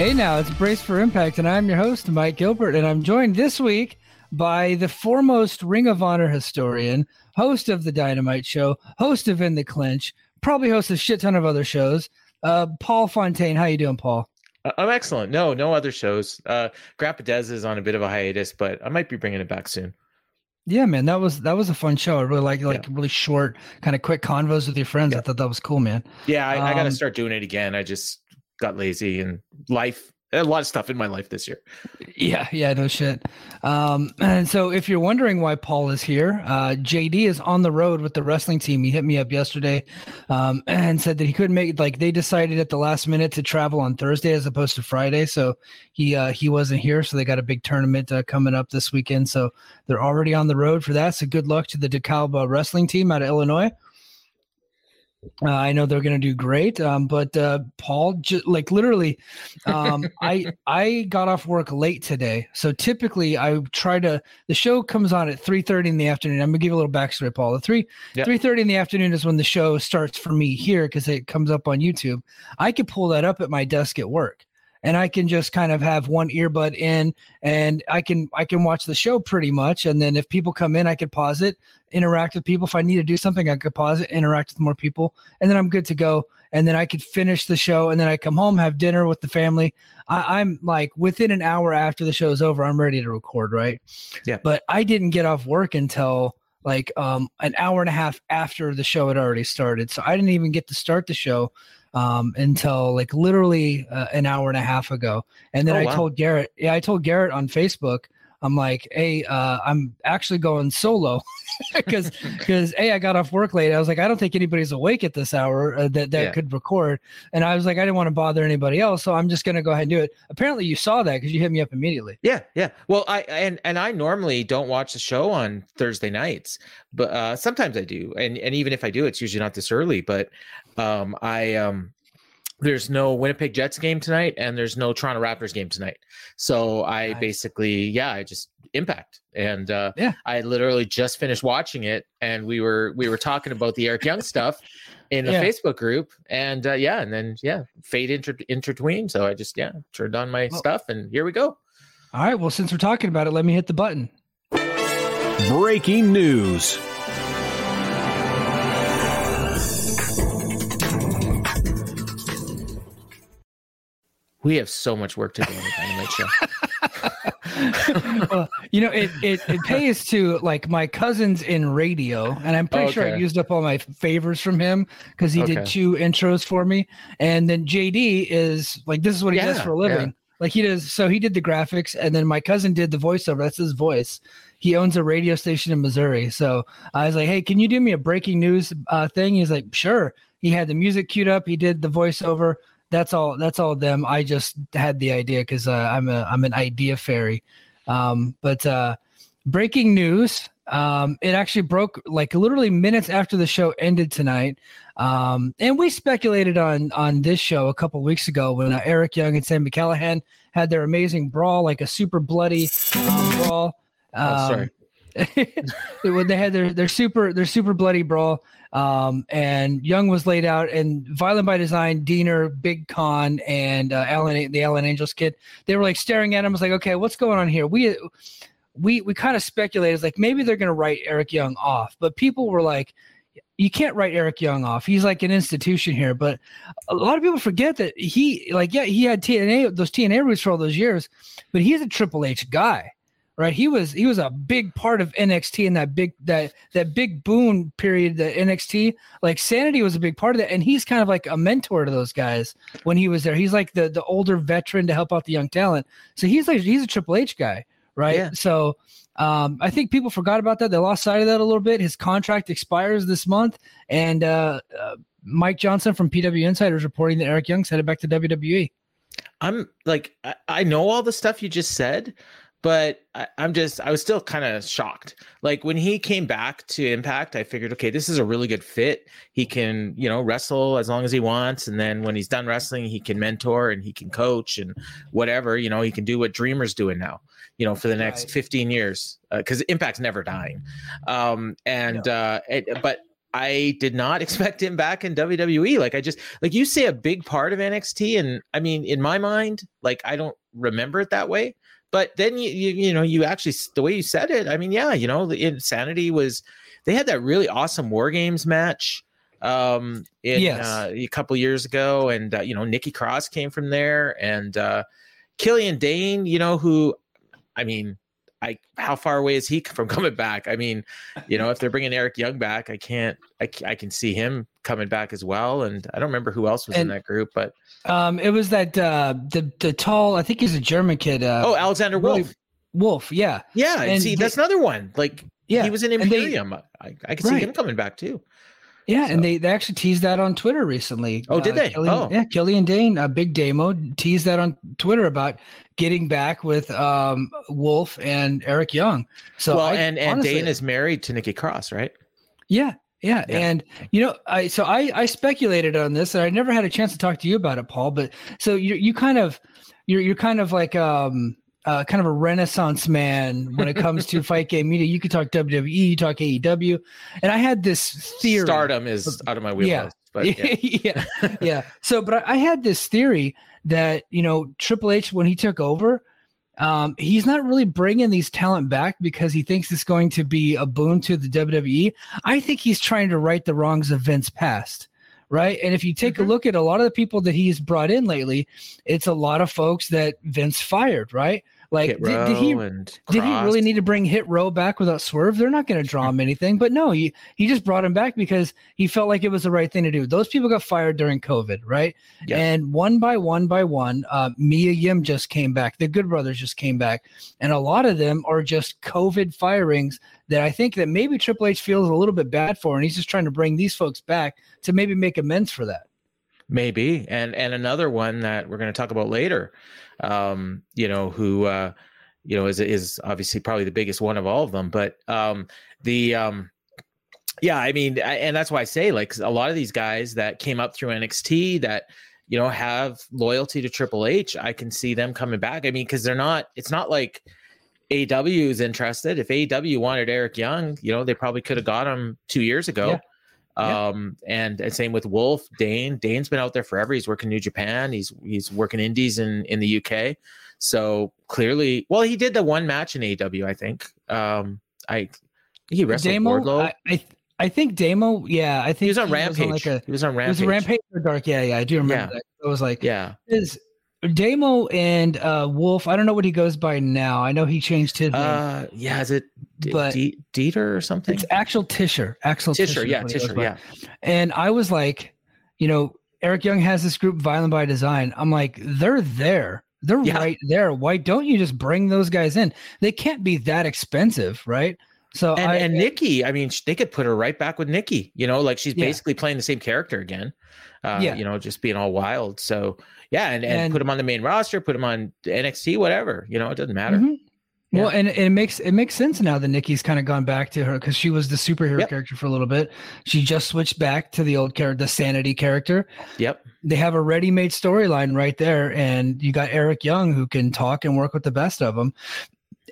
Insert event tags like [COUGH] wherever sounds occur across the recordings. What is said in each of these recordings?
Hey now, it's Brace for Impact, and I'm your host, Mike Gilbert, and I'm joined this week by the foremost Ring of Honor historian, host of the Dynamite Show, host of In the Clinch, probably hosts a shit ton of other shows. Uh, Paul Fontaine, how you doing, Paul? Uh, I'm excellent. No, no other shows. Uh, Grandpa Dez is on a bit of a hiatus, but I might be bringing it back soon. Yeah, man, that was that was a fun show. I really like like yeah. really short, kind of quick convos with your friends. Yeah. I thought that was cool, man. Yeah, I, um, I got to start doing it again. I just got lazy and life a lot of stuff in my life this year. Yeah, yeah, no shit. Um, [CLEARS THROAT] and so if you're wondering why Paul is here, uh, JD is on the road with the wrestling team. He hit me up yesterday um, [CLEARS THROAT] and said that he couldn't make like they decided at the last minute to travel on Thursday as opposed to Friday. So he uh, he wasn't here. So they got a big tournament uh, coming up this weekend. So they're already on the road for that. So good luck to the DeKalb wrestling team out of Illinois. Uh, I know they're going to do great, um, but uh, Paul, j- like literally, um, [LAUGHS] I I got off work late today. So typically, I try to. The show comes on at three thirty in the afternoon. I'm gonna give you a little backstory, Paul. The three yep. three thirty in the afternoon is when the show starts for me here because it comes up on YouTube. I could pull that up at my desk at work and I can just kind of have one earbud in and I can I can watch the show pretty much and then if people come in I could pause it interact with people. If I need to do something I could pause it interact with more people and then I'm good to go. And then I could finish the show and then I come home have dinner with the family. I, I'm like within an hour after the show is over I'm ready to record right? Yeah. But I didn't get off work until like um an hour and a half after the show had already started. So I didn't even get to start the show um, until like literally uh, an hour and a half ago. And then oh, I wow. told Garrett, yeah, I told Garrett on Facebook, I'm like, hey, uh, I'm actually going solo [LAUGHS] because because [LAUGHS] a I got off work late. I was like, I don't think anybody's awake at this hour uh, that that yeah. could record, and I was like, I didn't want to bother anybody else, so I'm just gonna go ahead and do it. Apparently, you saw that because you hit me up immediately. Yeah, yeah. Well, I and and I normally don't watch the show on Thursday nights, but uh, sometimes I do, and and even if I do, it's usually not this early. But um, I um, there's no Winnipeg Jets game tonight and there's no Toronto Raptors game tonight. So I nice. basically, yeah, I just impact. And uh yeah, I literally just finished watching it and we were we were talking about the Eric Young stuff [LAUGHS] in the yeah. Facebook group. And uh yeah, and then yeah, fate inter- intertwined. So I just yeah, turned on my well, stuff and here we go. All right. Well, since we're talking about it, let me hit the button. Breaking news. We have so much work to do on the Dynamite show. well, you know, it, it it pays to like my cousins in radio, and I'm pretty okay. sure I used up all my favors from him because he okay. did two intros for me. And then JD is like, this is what he yeah, does for a living. Yeah. Like he does, so he did the graphics, and then my cousin did the voiceover. That's his voice. He owns a radio station in Missouri. So I was like, "Hey, can you do me a breaking news uh, thing?" He's like, "Sure." He had the music queued up. He did the voiceover that's all that's all them. I just had the idea because uh, i'm a i'm an idea fairy. Um, but uh, breaking news um, it actually broke like literally minutes after the show ended tonight. Um, and we speculated on on this show a couple weeks ago when uh, eric young and Sami Callihan had their amazing brawl like a super bloody um, brawl. Oh, sorry. Um, [LAUGHS] when they had their their super their super bloody brawl um, and Young was laid out, and Violent by Design, Deaner, Big Kon, and uh, Alan, the Alan Angels kid, they were like staring at him. I was like, okay, what's going on here? We we we kind of speculated like maybe they're going to write Eric Young off, but people were like, you can't write Eric Young off. He's like an institution here. But a lot of people forget that he like yeah he had TNA those TNA roots for all those years, but he's a Triple H guy right? He was he was a big part of NXT in that big that that big boom period. The NXT like Sanity was a big part of that, and he's kind of like a mentor to those guys when he was there. He's like the the older veteran to help out the young talent. So he's like he's a Triple H guy, right? Yeah. So. Um, I think people forgot about that. They lost sight of that a little bit. His contract expires this month, and uh, uh, Mike Johnson from PW Insider is reporting that Eric Young's headed back to WWE. I'm like, I, I know all the stuff you just said, but I, am just I was still kind of shocked. Like when he came back to Impact, I figured, okay, this is a really good fit. He can, you know, wrestle as long as he wants, and then when he's done wrestling, he can mentor and he can coach and whatever. You know, he can do what Dreamer's doing now. You know, for the next right. 15 years, because uh, Impact's never dying. Um, and uh, it, but I did not [LAUGHS] expect him back in WWE. Like I just like you say a big part of NXT, and I mean, in my mind, like I don't remember it that way. But then you you, you know you actually the way you said it, I mean, yeah, you know, the Insanity was they had that really awesome War Games match um in yes. uh, a couple years ago and uh, you know Nikki Cross came from there and uh Killian Dain, you know, who I mean, I how far away is he [LAUGHS] from coming back? I mean, you know, if they're bringing Eric Young back, I can't. I, I can see him coming back as well. And I don't remember who else was and, in that group, but um, it was that uh, the the tall. I think he's a German kid. Uh, oh, Alexander Wolf. Wolf, yeah, yeah. And see, they, that's another one. Like, yeah, he was in Imperium. They, I, I can see right. him coming back too. Yeah, so. and they, they actually teased that on Twitter recently. Oh, did uh, they? Killian, oh, yeah. Killian Dain, a Big Damo, teased that on Twitter about getting back with um, Wolf and Eric Young. So, well, I, and and honestly, Dain is married to Nikki Cross, right? Yeah, yeah, yeah, and you know, I so I I speculated on this, and I never had a chance to talk to you about it, Paul. But so you you kind of you're you're kind of like um uh, kind of a renaissance man when it comes to fight game media. You could talk WWE, you talk AEW, and I had this theory. Stardom is out of my wheelhouse. Yeah. But yeah. [LAUGHS] yeah, yeah. So, but I had this theory that you know Triple H when he took over, um, he's not really bringing these talent back because he thinks it's going to be a boon to the WWE. I think he's trying to right the wrongs of Vince past right? And if you take mm-hmm. a look at a lot of the people that he's brought in lately, it's a lot of folks that Vince fired, right? Like, did, did, he did he really need to bring Hit Row back without Swerve? They're not going to draw him [LAUGHS] anything. But no, he he just brought him back because he felt like it was the right thing to do. Those people got fired during COVID, right? Yeah. And one by one by one, uh, Mia Yim just came back. The Good Brothers just came back, and a lot of them are just COVID firings that I think that maybe Triple H feels a little bit bad for, and he's just trying to bring these folks back to maybe make amends for that. Maybe, and and another one that we're going to talk about later um, you know, who uh, you know is is obviously probably the biggest one of all of them. But um, the um, yeah, I mean, I, and that's why I say like a lot of these guys that came up through NXT that you know have loyalty to Triple H, I can see them coming back. I mean, because they're not. It's not like AW is interested. If AW wanted Eric Young, you know, they probably could have got him two years ago. Yeah. Um, and, and same with Wolf, Dain. Dain's been out there forever. He's working New Japan. He's he's working Indies in in the UK. So clearly, well, he did the one match in AW, I think. Um, I he wrestled Damo, Wardlow. I, I, I think Damo, yeah, I think he was on he Rampage. Was on like a, he was on Rampage. He was Rampage or Dark. Yeah, yeah, I do remember yeah. that. It was like, yeah, is Damo and uh, Wolf. I don't know what he goes by now. I know he changed his name. Uh, yeah, is it D- but D- Dieter or something? It's Axel Tischer. Axel Tischer. Tischer yeah, Tischer. Yeah. And I was like, you know, Eric Young has this group, Violent by Design. I'm like, they're there. They're yeah. right there. Why don't you just bring those guys in? They can't be that expensive, right? So and, I, and Nikki, I mean, they could put her right back with Nikki. You know, like she's yeah. basically playing the same character again. Uh, yeah. You know, just being all wild. So yeah, and, and, and put him on the main roster, put him on NXT, whatever. You know, it doesn't matter. Mm-hmm. Yeah. Well, and, and, it makes it makes sense now that Nikki's kind of gone back to her because she was the superhero yep. character for a little bit. She just switched back to the old character, the sanity character. Yep. They have a ready-made storyline right there, and you got Eric Young who can talk and work with the best of them.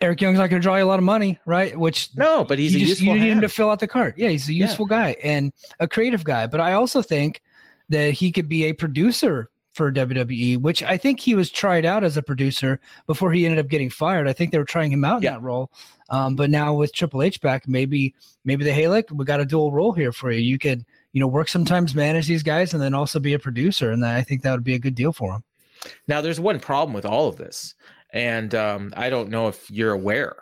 Eric Young's not going to draw you a lot of money, right? Which no, but he's you a just. You need him to fill out the cart. Yeah, he's a useful yeah. guy and a creative guy. But I also think that he could be a producer for WWE, which I think he was tried out as a producer before he ended up getting fired. I think they were trying him out in that role. Um, but now with Triple H back, maybe maybe the hey, look, we got a dual role here for you. You could you know work sometimes, manage these guys, and then also be a producer. And I think that would be a good deal for him. Now, there's one problem with all of this, and um, I don't know if you're aware.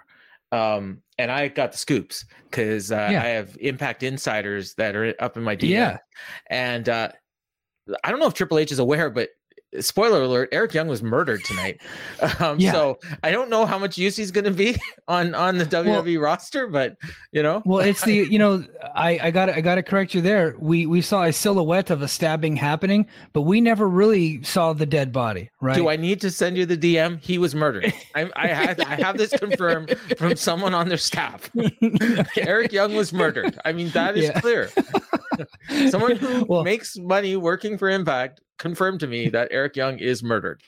Um, and I got the scoops because uh, yeah. I have Impact insiders that are up in my DM. Yeah. And uh, I don't know if Triple H is aware, but spoiler alert eric young was murdered tonight. [LAUGHS] Um, yeah. so i don't know how much use he's going to be [LAUGHS] on on the wwe well, roster but you know? Well it's the [LAUGHS] you know i i got i got to correct you there. We we saw a silhouette of a stabbing happening but we never really saw the dead body right? Do i need to send you the dm he was murdered. I i have i have this confirmed from someone on their staff. Eric young was murdered. I mean that is yeah. clear [LAUGHS] someone who [LAUGHS] well, makes money working for impact confirmed to me [LAUGHS] that Eric Young is murdered.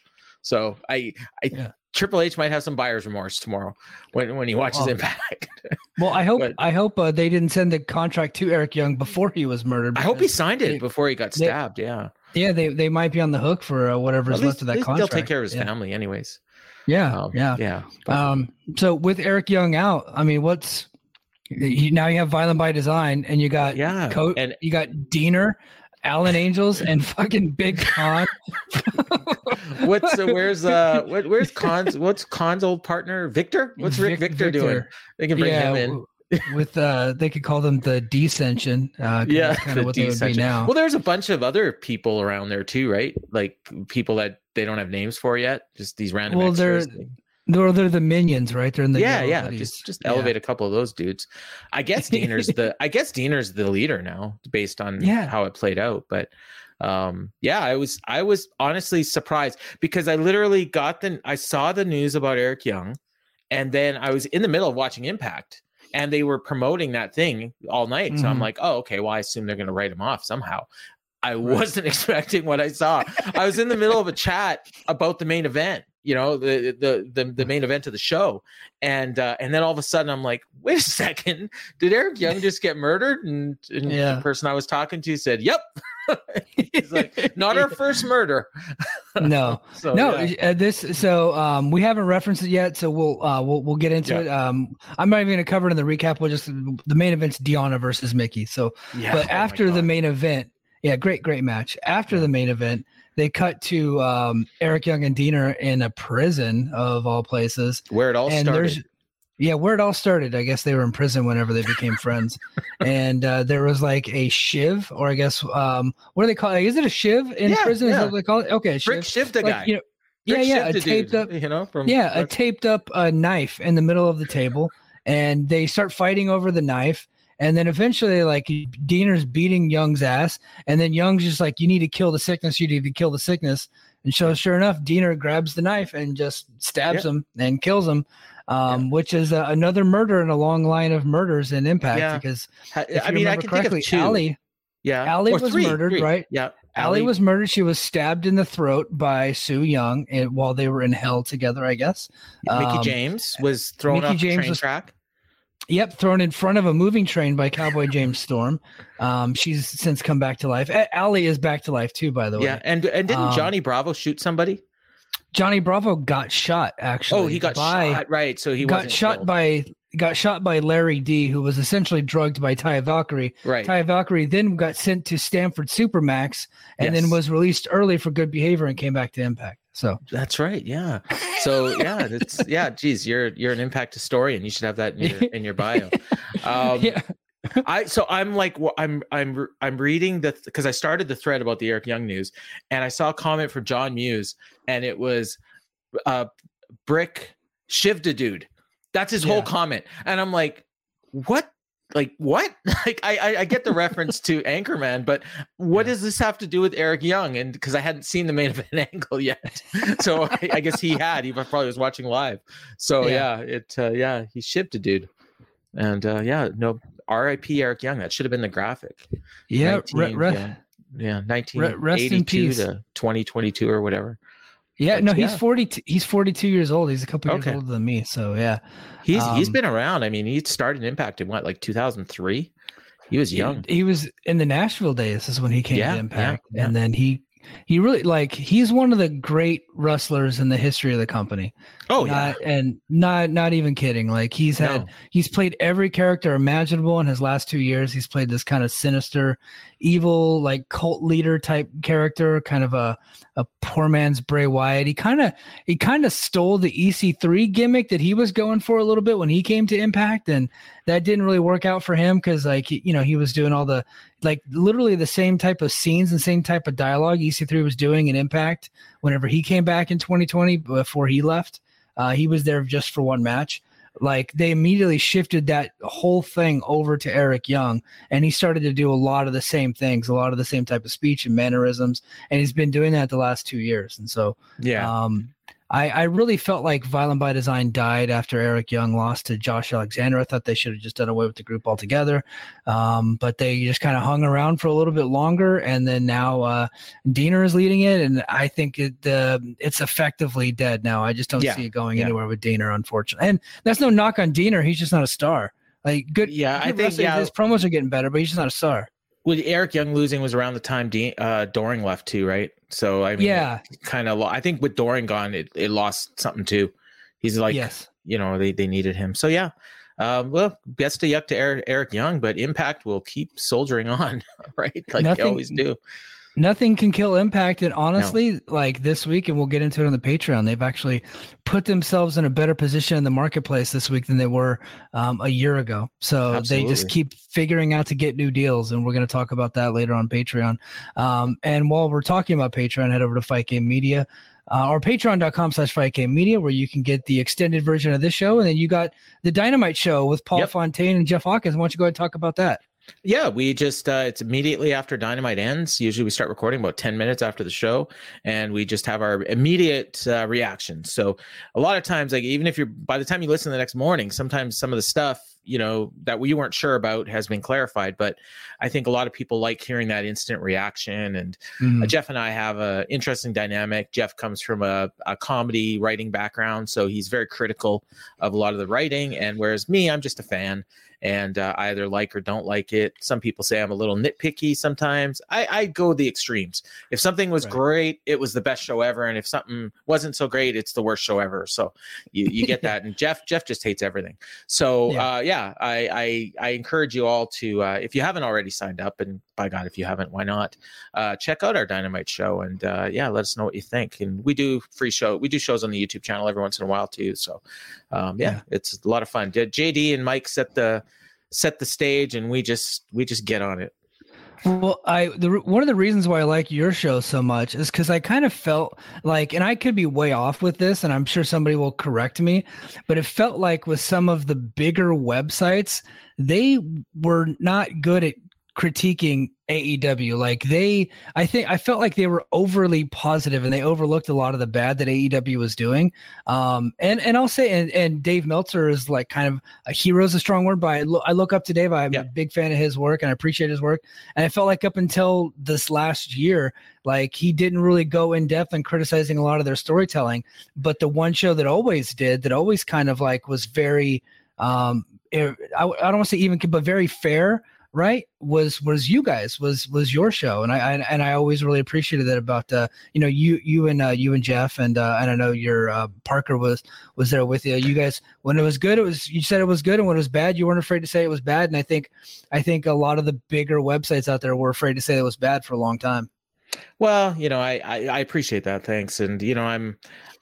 So I I yeah. Triple H might have some buyer's remorse tomorrow when, when he watches oh. Impact. well, I hope but, I hope uh, they didn't send the contract to Eric Young before he was murdered. I hope he signed it before he got stabbed. They, yeah. Yeah, they, they might be on the hook for uh, whatever's left of that contract. They'll take care of his yeah. family, anyways. Yeah, um, yeah, yeah. But, um, so with Eric Young out, I mean, what's you, now you have Violent by Design, and you got yeah, Co- and you got Deaner, Alan Angels, [LAUGHS] and fucking Big Kon. what's uh, where's uh what, where's Kon's [LAUGHS] what's Kon's old partner Victor? What's Rick Vic, Victor, Victor, doing? They can bring yeah, him in with uh they could call them the descension uh yeah kind of what descension. they would be now well there's a bunch of other people around there too right like people that they don't have names for yet just these random well they're they're, they're the minions right they're in the yeah yeah just just elevate yeah. a couple of those dudes i guess [LAUGHS] Deaner's the i guess Deaner's the leader now based on yeah. how it played out but um yeah i was i was honestly surprised because i literally got the i saw the news about eric young and then i was in the middle of watching impact and they were promoting that thing all night. Mm-hmm. So I'm mm-hmm. like, oh, okay. Well, I assume they're going to write him off somehow. I wasn't [LAUGHS] expecting what I saw. I was in the middle of a chat about the main event, you know, the the the, the main event of the show, and uh, and then all of a sudden I'm like, [LAUGHS] wait a second, did Eric Young just get murdered? And, and yeah. the person I was talking to said, yep. [LAUGHS] He's like, not our [LAUGHS] first murder. no, so, no. Yeah. Uh, this so um, we haven't referenced it yet, so we'll uh, we'll we'll get into yeah. it. Um, I'm not even going to cover it in the recap. We'll just the main event's Deonna versus Mickie. So, yeah. but oh after the main event, yeah, great, great match. After the main event, they cut to um, Eric Young and Deaner in a prison of all places, where it all and started. Yeah, where it all started. I guess they were in prison whenever they became friends, [LAUGHS] and uh, there was like a shiv, or I guess um, what do they call it? Is it a shiv in yeah, prison? Yeah. Is that what they call it? Okay, shiv. Rick shivved a like, guy. You know, yeah, yeah, a taped dude, up, you know, from yeah, a taped up uh, knife in the middle of the table, and they start fighting over the knife and then eventually, like Deaner's beating Young's ass, and then Young's just like, "You need to kill the sickness. You need to kill the sickness." And so, sure enough, Deaner grabs the knife and just stabs him and kills him, um, yeah. which is uh, another murder in a long line of murders in Impact. Yeah. Because I mean, I can correctly, think of two. Allie, yeah, Allie was three, murdered, three. right? Yeah, Allie was murdered. She was stabbed in the throat by Su Yung and, while they were in hell together, I guess. Mickie um, James was thrown Mickie off James the train was, track. Yep, thrown in front of a moving train by Cowboy James Storm. Um, she's since come back to life. Allie is back to life too, by the way. Yeah, and and didn't um, Johnny Bravo shoot somebody? Johnny Bravo got shot actually. Oh, he got by, shot right. So he got shot killed. by got shot by Larry D, who was essentially drugged by Taya Valkyrie. Right. Taya Valkyrie then got sent to Stamford Supermax and yes. then was released early for good behavior and came back to Impact. So that's right. Yeah. So yeah, [LAUGHS] it's yeah. Geez, you're you're an impact historian. You should have that in your in your bio. Um, yeah. I so I'm like I'm I'm I'm reading the because I started the thread about the Eric Young news and I saw a comment from John Muse and it was uh brick shivda dude. That's his yeah. whole comment. And I'm like, what like what? [LAUGHS] Like I, I get the reference to anchorman but what does this have to do with eric young? And because i hadn't seen the main [LAUGHS] event angle yet. [LAUGHS] So I, I, guess he had. He probably was watching live. So yeah, yeah it uh, yeah he shipped a dude. And uh yeah no rip eric young. That should have been the graphic. Yeah 19, re- re- yeah, yeah 1982 to 2022 or whatever yeah, no, he's yeah. 42 he's 42 years old. He's a couple years okay. older than me, so yeah. He's um, he's been around. I mean, he started Impact in what, like 2003? He was young. He, he was in the Nashville days is when he came yeah, to Impact. Yeah, and then he he really like he's one of the great wrestlers in the history of the company. Oh not, yeah, and not not even kidding. Like he's had no. he's played every character imaginable in his last two years. He's played this kind of sinister, evil, like cult leader type character, kind of a a poor man's Bray Wyatt. He kind of he kind of stole the EC3 gimmick that he was going for a little bit when he came to Impact, and that didn't really work out for him because like you know he was doing all the like literally the same type of scenes and same type of dialogue EC3 was doing in Impact whenever he came back in 2020 before he left. Uh, he was there just for one match. Like they immediately shifted that whole thing over to Eric Young, and he started to do a lot of the same things, a lot of the same type of speech and mannerisms, and he's been doing that the last two years. And so, yeah, um, I, I really felt like Violent by Design died after Eric Young lost to Josh Alexander. I thought they should have just done away with the group altogether. Um, but they just kind of hung around for a little bit longer. And then now uh, Deaner is leading it. And I think it uh, it's effectively dead now. I just don't yeah. see it going yeah. anywhere with Deaner, unfortunately. And that's no knock on Deaner. He's just not a star. Like good. Yeah, good I think yeah. his promos are getting better, but he's just not a star with Eric Young losing was around the time De- uh, Doering left too, right? So I mean, yeah, kind of. I think with Doering gone, it, it lost something too. He's like, yes, you know, they they needed him. So yeah, um, well, best of yuck to Eric, Eric Young, but Impact will keep soldiering [LAUGHS] on, right? Like Nothing, they always do nothing can kill impact and honestly no. like this week and we'll get into it on the patreon they've actually put themselves in a better position in the marketplace this week than they were um, a year ago so Absolutely. they just keep figuring out to get new deals and we're going to talk about that later on patreon um, and while we're talking about patreon head over to fight game media uh, or patreon.com slash fight game media where you can get the extended version of this show and then you got the dynamite show with paul yep. fontaine and jeff hawkins why don't you go ahead and talk about that yeah, we just uh, it's immediately after Dynamite ends. Usually we start recording about 10 minutes after the show and we just have our immediate uh, reaction. So a lot of times like even if you're by the time you listen the next morning, sometimes some of the stuff, you know, that we weren't sure about has been clarified, but I think a lot of people like hearing that instant reaction and uh, mm-hmm. uh, Jeff and I have a interesting dynamic. Jeff comes from a, a comedy writing background, so he's very critical of a lot of the writing and whereas me, I'm just a fan and uh, I either like or don't like it. Some people say I'm a little nitpicky sometimes. I, I go the extremes. If something was right. great, it was the best show ever, and if something wasn't so great, it's the worst show ever. So you, you get [LAUGHS] that. and Jeff Jeff just hates everything. So yeah, uh, yeah I, I, I encourage you all to uh, if you haven't already signed up, and by God, if you haven't, why not uh, check out our Dynamite show and uh, yeah, let us know what you think. And we do free show. We do shows on the YouTube channel every once in a while too. So um, yeah, yeah, it's a lot of fun. JD and Mike set the set the stage and we just we just get on it. Well, I the one of the reasons why I like your show so much is because I kind of felt like, and I could be way off with this, and I'm sure somebody will correct me, but it felt like with some of the bigger websites, they were not good at critiquing AEW. Like they, I think I felt like they were overly positive and they overlooked a lot of the bad that AEW was doing. Um, and and I'll say, and, and Dave Meltzer is like kind of a hero is a strong word, but I, lo- I look up to Dave. I'm yeah. a big fan of his work and I appreciate his work. And I felt like up until this last year, like he didn't really go in depth in criticizing a lot of their storytelling. But the one show that always did, that always kind of like was very, um, I, I don't want to say even, but very fair right was was you guys was was your show and i, I and i always really appreciated that about uh you know you you and uh you and jeff and uh i know your uh parker was was there with you you guys when it was good it was you said it was good and when it was bad you weren't afraid to say it was bad and i think i think a lot of the bigger websites out there were afraid to say it was bad for a long time well you know i i, I appreciate that thanks and you know i'm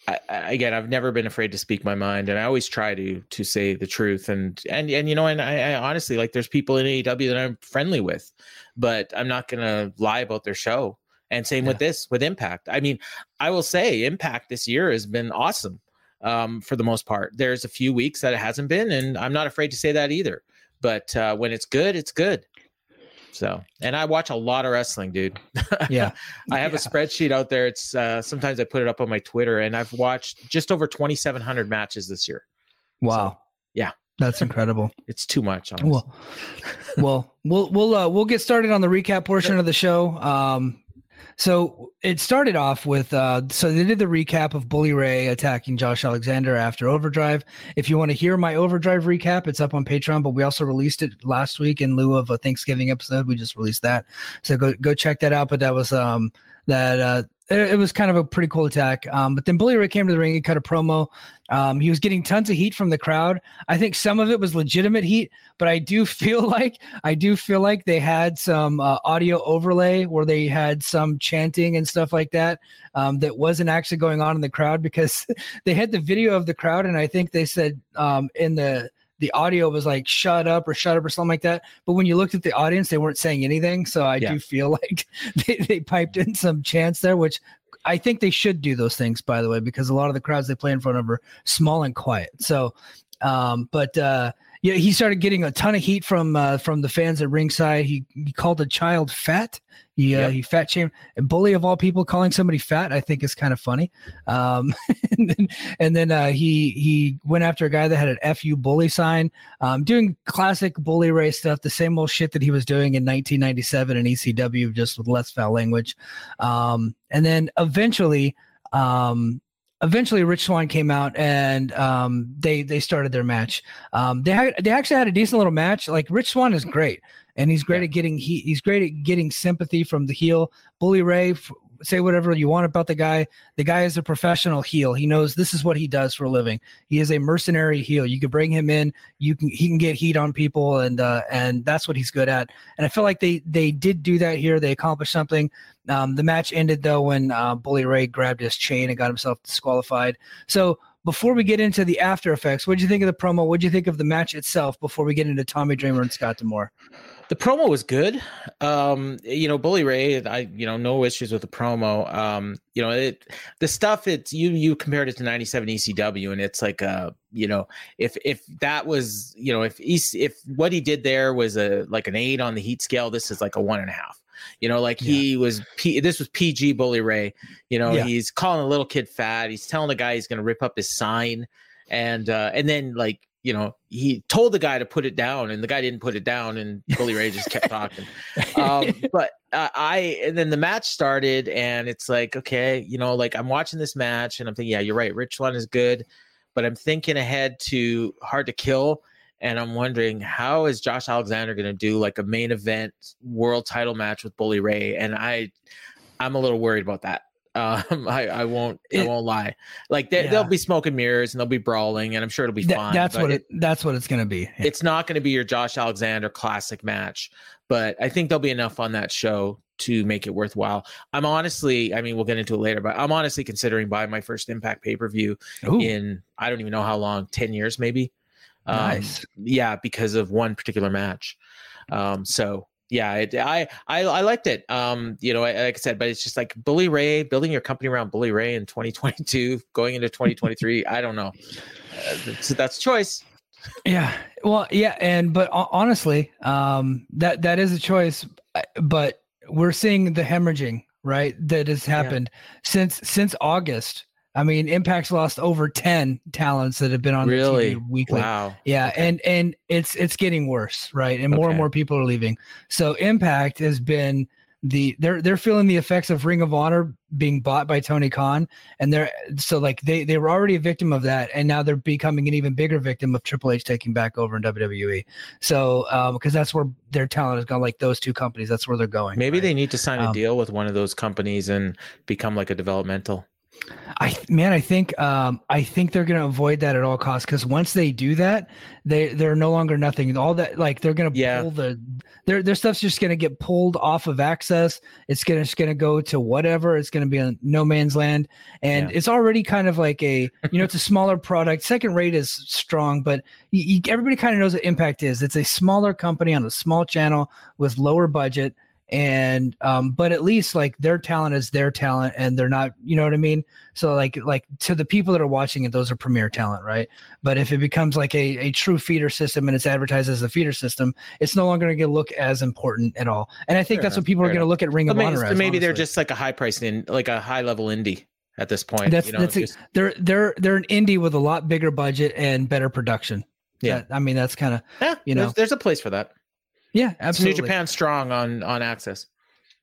I, again, I've never been afraid to speak my mind, and I always try to to say the truth. And and and you know, and I, I honestly like there's people in AEW that I'm friendly with, but I'm not gonna lie about their show. And same yeah. with this with Impact. I mean, I will say Impact this year has been awesome um, for the most part. There's a few weeks that it hasn't been, and I'm not afraid to say that either. But uh, when it's good, it's good. So, and I watch a lot of wrestling, dude. [LAUGHS] Yeah. I have yeah. a spreadsheet out there. It's uh, sometimes I put it up on my Twitter, and I've watched just over 2,700 matches this year. Wow. So, yeah. That's incredible. It's too much. Honestly. Well, well, we'll we'll uh, we'll get started on the recap portion of the show. Um, so it started off with uh, so they did the recap of Bully Ray attacking Josh Alexander after Overdrive. If you want to hear my Overdrive recap, it's up on Patreon. But we also released it last week in lieu of a Thanksgiving episode. We just released that, so go go check that out. But that was um that uh it, was kind of a pretty cool attack. Um, but then Bully Ray came to the ring and cut a promo. Um, he was getting tons of heat from the crowd. I think some of it was legitimate heat, but I do [LAUGHS] feel like I do feel like they had some uh, audio overlay where they had some chanting and stuff like that um, that wasn't actually going on in the crowd because [LAUGHS] they had the video of the crowd and I think they said um, in the the audio was like shut up or shut up or something like that. But when you looked at the audience, they weren't saying anything. So I yeah. do feel [LAUGHS] like they, they piped in some chants there, which I think they should do those things, by the way, because a lot of the crowds they play in front of are small and quiet. So, um, but uh, yeah, he started getting a ton of heat from uh, from the fans at ringside. He, he called a child fat. He uh, he fat shamed and bully of all people calling somebody fat. I think is kind of funny. Um, [LAUGHS] and then, and then uh, he he went after a guy that had an "fu bully" sign, um, doing classic bully ray stuff, the same old shit that he was doing in 1997 in ECW, just with less foul language. Um, and then eventually, um, eventually Rich Swann came out and um, they they started their match. Um, they had, they actually had a decent little match. Like Rich Swann is great, and he's great yeah. at getting he, he's great at getting sympathy from the heel. Bully Ray say whatever you want about the guy. The guy is a professional heel. He knows this is what he does for a living. He is a mercenary heel. You could bring him in. You can he can get heat on people, and uh, and that's what he's good at. And I feel like they they did do that here. They accomplished something. Um, the match ended though when uh, Bully Ray grabbed his chain and got himself disqualified. So before we get into the after effects, what do you think of the promo? What do you think of the match itself? Before we get into Tommy Dreamer and Scott D'Amore. The promo was good. Um, you know, Bully Ray, I you know, no issues with the promo. Um, you know, it the stuff it's you you compared it to 97 ECW and it's like uh, you know, if if that was, you know, if he's if what he did there was a like an eight on the heat scale, this is like a one and a half. You know, like yeah. he was P, this was PG Bully Ray. You know, yeah. he's calling a little kid fat. He's telling the guy he's gonna rip up his sign and uh and then like you know, he told the guy to put it down, and the guy didn't put it down, and Bully Ray just kept talking. Um, [LAUGHS] but uh, I, and then the match started, and it's like, okay, you know, like I'm watching this match, and I'm thinking, yeah, you're right, Rich Swann is good, but I'm thinking ahead to Hard to Kill, and I'm wondering how is Josh Alexander going to do like a main event world title match with Bully Ray, and I, I'm a little worried about that. Um, [LAUGHS] I, I won't it, I won't lie. Like they, will be smoking mirrors and they'll be brawling, and I'm sure it'll be fine. That's what it, that's what it's gonna be. Yeah. It's not gonna be your Josh Alexander classic match, but I think there'll be enough on that show to make it worthwhile. I'm honestly, I mean, we'll get into it later, but I'm honestly considering buying my first Impact pay per view in I don't even know how long, ten years maybe. Um, nice. Yeah, because of one particular match. Um, so yeah, it, I, I I liked it. Um, you know, like I said, but it's just like Bully Ray building your company around Bully Ray in 2022, going into 2023. I don't know. Uh, that's, that's choice. Yeah. Well, yeah, and but honestly, um, that that is a choice. But we're seeing the hemorrhaging right that has happened yeah. since since August. I mean, Impact's lost over ten talents that have been on really the TV weekly. Wow. Yeah, okay. and and it's it's getting worse, right? And more okay. and more people are leaving. So Impact has been the they're they're feeling the effects of Ring of Honor being bought by Tony Khan, and they're so like they they were already a victim of that, and now they're becoming an even bigger victim of Triple H taking back over in WWE. So because um, that's where their talent has gone, like those two companies, that's where they're going. Maybe right? they need to sign a um, deal with one of those companies and become like a developmental. I man, I think um, I think they're going to avoid that at all costs because once they do that, they they're no longer nothing. All that like they're going to yeah. pull the their their stuff's just going to get pulled off of access. It's going to just going to go to whatever. It's going to be on no man's land, and yeah. it's already kind of like a you know it's a smaller product. Second rate is strong, but you, you, everybody kind of knows what Impact is. It's a smaller company on a small channel with lower budget and um but at least like their talent is their talent and they're not you know what i mean? So like like to the people that are watching it those are premier talent right? But if it becomes like a, a true feeder system and it's advertised as a feeder system it's no longer going to look as important at all. And i think that's what people are going to look at ring of maybe, honor as, maybe they're just like a high price in like a high level indie at this point that's you know, that's just, a, they're they're they're an indie with a lot bigger budget and better production. Yeah. That, i mean that's kind of yeah, you know. there's, there's a place for that yeah, absolutely. New Japan strong on on access.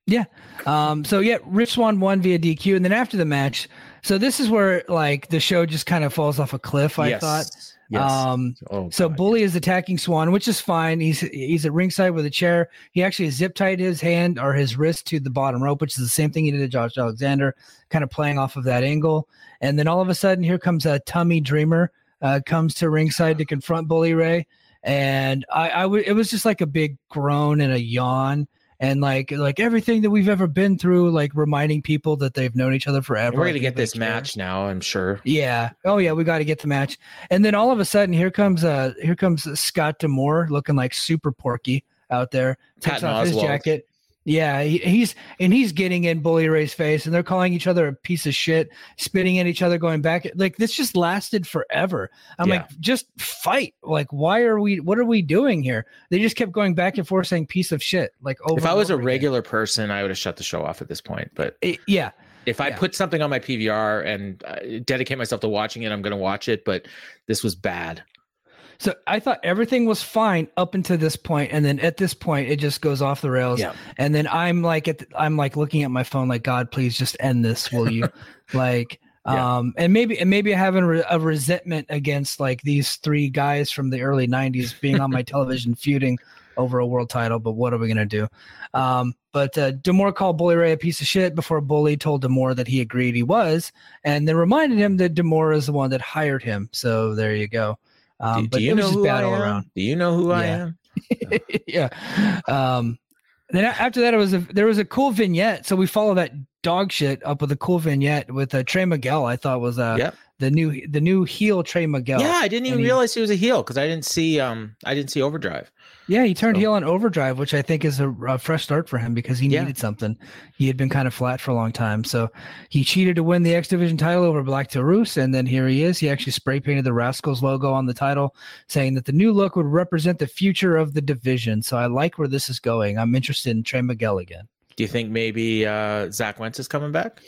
Yeah. Um, so yeah, Rich Swann won via DQ, and then after the match, so this is where like the show just kind of falls off a cliff. I yes. thought. Yes. Um, oh, so Bully is attacking Swann, which is fine. He's he's at ringside with a chair. He actually zip tied his hand or his wrist to the bottom rope, which is the same thing he did to Josh Alexander, kind of playing off of that angle. And then all of a sudden, here comes a Tommy Dreamer, uh, comes to ringside to confront Bully Ray and I, I w- it was just like a big groan and a yawn and like like everything that we've ever been through like reminding people that they've known each other forever. we're gonna get this match now i'm sure. Yeah. Oh yeah we got to get the match. And then all of a sudden here comes uh here comes scott D'Amore looking like super porky out there. Takes Patton off Oswalt. his jacket Yeah, he, he's and he's getting in Bully Ray's face, and they're calling each other a piece of shit, spitting at each other, going back. Like this just lasted forever. I'm yeah. like, just fight. Like, why are we? What are we doing here? They just kept going back and forth saying piece of shit. Like, over if I was a regular again. person, I would have shut the show off at this point. But it, yeah, if I yeah. put something on my PVR and uh, dedicate myself to watching it, I'm going to watch it. But this was bad. So I thought everything was fine up until this point, and then at this point, it just goes off the rails. Yeah. And then I'm like, at the, I'm like looking at my phone, like, God, please just end this, will you? [LAUGHS] like, yeah. um, and maybe, and maybe I have a, a resentment against like these three guys from the early '90s being on my [LAUGHS] television feuding over a world title. But what are we gonna do? Um, but uh, D'Amore called Bully Ray a piece of shit before Bully told D'Amore that he agreed he was, and then reminded him that D'Amore is the one that hired him. So there you go. Um, do, but do you know who I am? Around. Do you know who yeah. I am? [LAUGHS] yeah. Um, then after that, it was a there was a cool vignette. So we follow that dog shit up with a cool vignette with uh, Trey Miguel. I thought was uh, yep. the new the new heel Trey Miguel. Yeah, I didn't even he, realize he was a heel because I didn't see um I didn't see Overdrive. Yeah, he turned so. heel on Overdrive, which I think is a, a, fresh start for him because he needed yeah. something. He had been kind of flat for a long time, so he cheated to win the X Division title over Black Taurus, and then here he is. He actually spray painted the Rascalz logo on the title, saying that the new look would represent the future of the division. So I like where this is going. I'm interested in Trey Miguel again. Do you think maybe uh, Zach Wentz is coming back?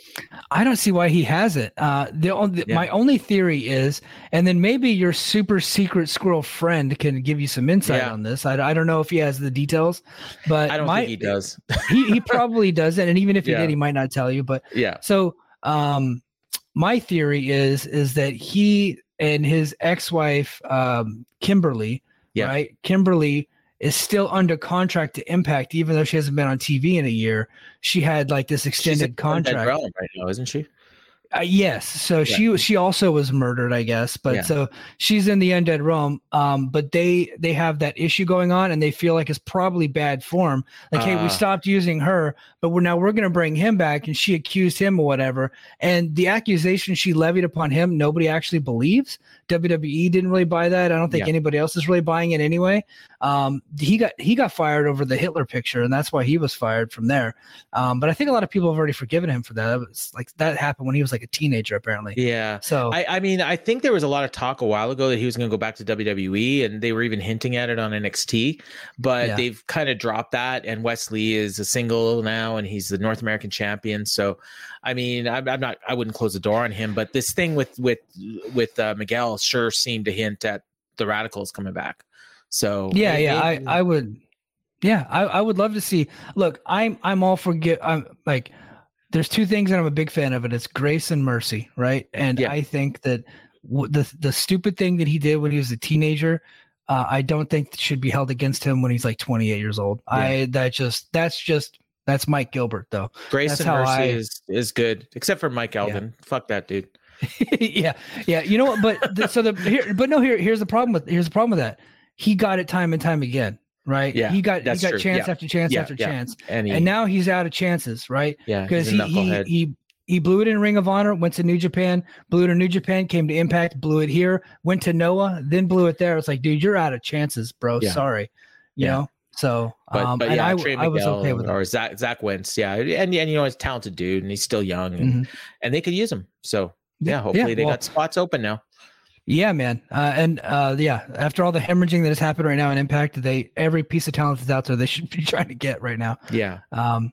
I don't see why he hasn't. Uh, the, only, yeah. my only theory is, and then maybe your super secret squirrel friend can give you some insight yeah. on this. I, I don't know if he has the details, but I don't my, think he does. [LAUGHS] he he probably doesn't, and even if he yeah. did, he might not tell you. But yeah. So um, my theory is is that he and his ex-wife um, Kimber Lee, right? Kimber Lee is still under contract to Impact, even though she hasn't been on TV in a year. She had like this extended contract right now, isn't she? Uh, yes. So yeah. she she also was murdered, I guess. But yeah. so she's in the undead realm. Um, but they they have that issue going on, and they feel like it's probably bad form. Like, uh, hey, we ah. stopped using her, but we're now we're to bring him back, and she accused him or whatever. And the accusation she levied upon him, nobody actually believes. WWE didn't really buy that. I don't think yeah. anybody else is really buying it anyway. Um, he got he got fired over the Hitler picture, and that's why he was fired from there. Um, but I think a lot of people have already forgiven him for that. It was like that happened when he was like a teenager, apparently. Yeah. So I, I mean, I think there was a lot of talk a while ago that he was going to go back to WWE, and they were even hinting at it on NXT, but yeah. they've kind of dropped that. And Wes Lee is a single now, and he's the North American champion. So, I mean, I'm, I'm not, I wouldn't close the door on him, but this thing with with with uh, Miguel sure seemed to hint at the Radicals coming back. So yeah, maybe, yeah, I I would, yeah, I I would love to see. Look, I'm I'm all for get. I'm like, there's two things that I'm a big fan of, and it's grace and mercy, right? And yeah. I think that w- the the stupid thing that he did when he was a teenager. Uh, I don't think should be held against him when he's like 28 years old. Yeah. I that just that's just that's Mike Gilbert though. Grace that's and mercy I, is is good, except for Mike Elgin. Yeah. Fuck that dude. [LAUGHS] yeah, yeah. You know what? But the, so the here, but no. Here, here's the problem with here's the problem with that he got it time and time again, right? Yeah, he got he got true. chance yeah. after chance yeah, after yeah. chance, and, he, and now he's out of chances, right? Yeah, because he he, he he blew it in Ring of Honor, went to New Japan, blew it in New Japan, came to Impact, blew it here, went to Noah, then blew it there. It's like, dude, you're out of chances, bro. Sorry, you know. So, but, um, but yeah, I, Trey I was okay with or Zach Zach Wentz, yeah, and and you know he's a talented dude, and he's still young, and, mm-hmm. and they could use him. So yeah, hopefully they well, got spots open now. Yeah, man. Uh, and uh, yeah, after all the hemorrhaging that has happened right now in Impact, they every piece of talent that's out there they should be [LAUGHS] trying to get right now. Yeah. Um,